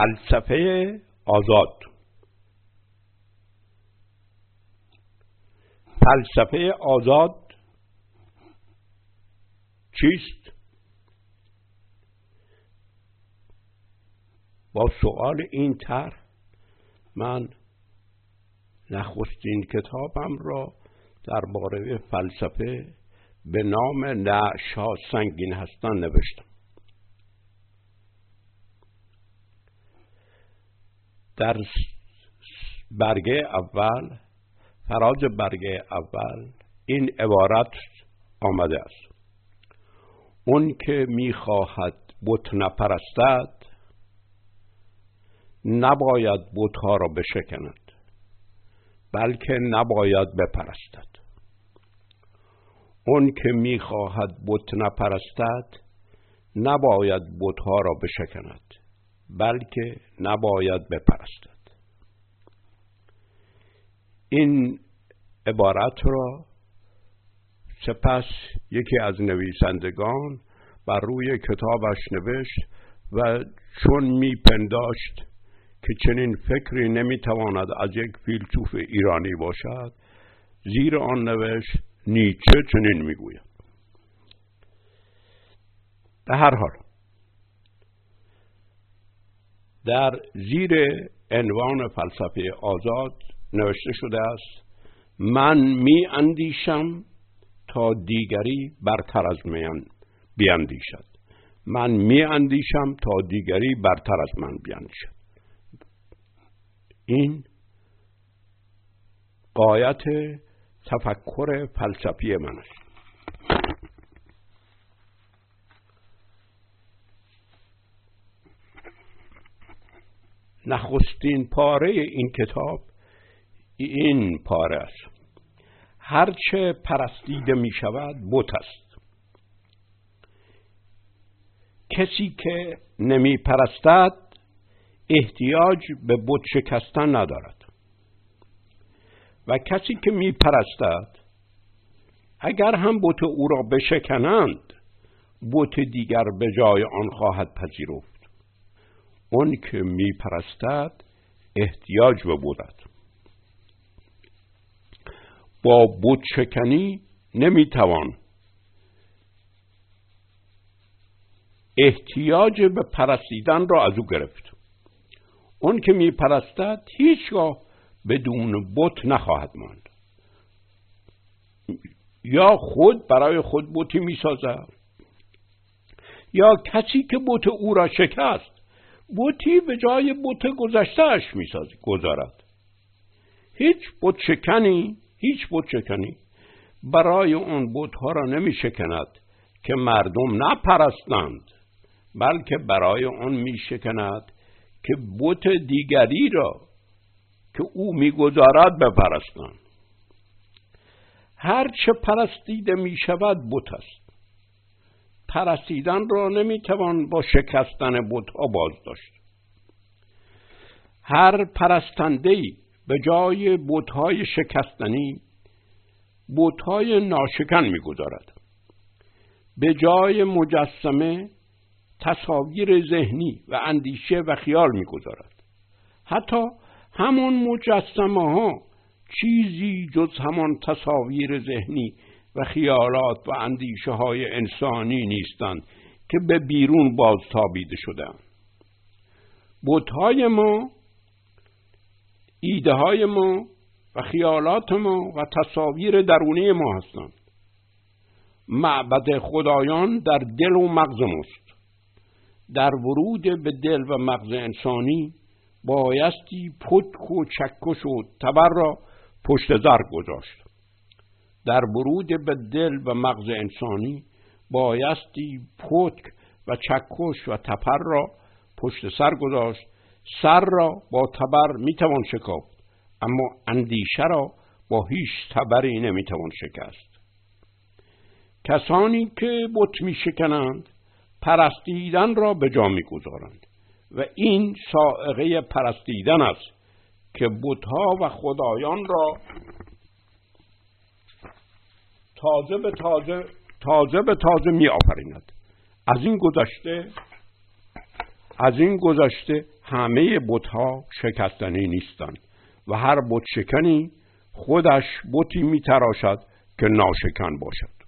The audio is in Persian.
فلسفه آزاد. فلسفه آزاد چیست؟ با سؤال این تر من نخستین کتابم را درباره فلسفه به نام نعشا سنگین هستن نوشتم. در برگه اول فراز برگه اول این عبارت آمده است. اون که می‌خواهد بت نپرستد نباید بتها را بشکند بلکه نباید بپرستد. اون که می‌خواهد بت نپرستد نباید بتها را بشکند. بلکه نباید بپرستد. این عبارت را سپس یکی از نویسندگان بر روی کتابش نوشت و چون میپنداشت که چنین فکری نمی‌تواند از یک فیلسوف ایرانی باشد زیر آن نوشت نیچه چنین می‌گوید. به هر حال در زیر عنوان فلسفه آزاد نوشته شده است من می اندیشم تا دیگری برتر از من بیاندیشد من می اندیشم تا دیگری برتر از من بیاندیشد این قایت تفکر فلسفی من است. نخستین پاره این کتاب این پاره است. هرچه پرستیده می شود بت است. کسی که نمی پرستد احتیاج به بت شکستن ندارد. و کسی که می پرستد اگر هم بت او را بشکنند بت دیگر به جای آن خواهد پذیرفت. اون که می پرستد احتیاج به بودد با بت شکنی نمی‌توان احتیاج به پرستیدن را از او گرفت. اون که می پرستد هیچگاه بدون بت نخواهد ماند. یا خود برای خود بتی می سازد یا کسی که بت او را شکست بوتی به جای بت گذشتهش می گذارد. هیچ بت شکنی هیچ بت شکنی برای اون ها را نمی شکند که مردم نپرستند بلکه برای اون می شکند که بت دیگری را که او می‌گذارد بپرستند. هر چه پرستیده می شود بت است. پرستیدن را نمی‌توان با شکستن بتها باز داشت هر پرستنده به جای بتهای شکستنی بتهای ناشکن می‌گذارد. به جای مجسمه تصاویر ذهنی و اندیشه و خیال می‌گذارد. حتی همون مجسمه ها چیزی جز همان تصاویر ذهنی و خیالات و اندیشه های انسانی نیستند که به بیرون بازتابیده شدن بودهای ما ایده های ما و خیالات ما و تصاویر درونی ما هستند. معبد خدایان در دل و مغز ماست. در ورود به دل و مغز انسانی بایستی پتک و چکش و تبر را پشت زر گذاشت. در ورود به دل و مغز انسانی بایستی پتک و چکش و تپر را پشت سر گذاشت. سر را با تبر می‌توان شکافت اما اندیشه را با هیچ تبری نمی‌توان شکست. کسانی که بت میشکنند پرستیدن را به جا می‌گذارند و این سائقه پرستیدن است که بتها و خدایان را تازه به تازه تازه به تازه می آفریند از این گذشته از این گذشته همه بتها شکستنی نیستند و هر بت شکنی خودش بتی می تراشد که ناشکن باشد.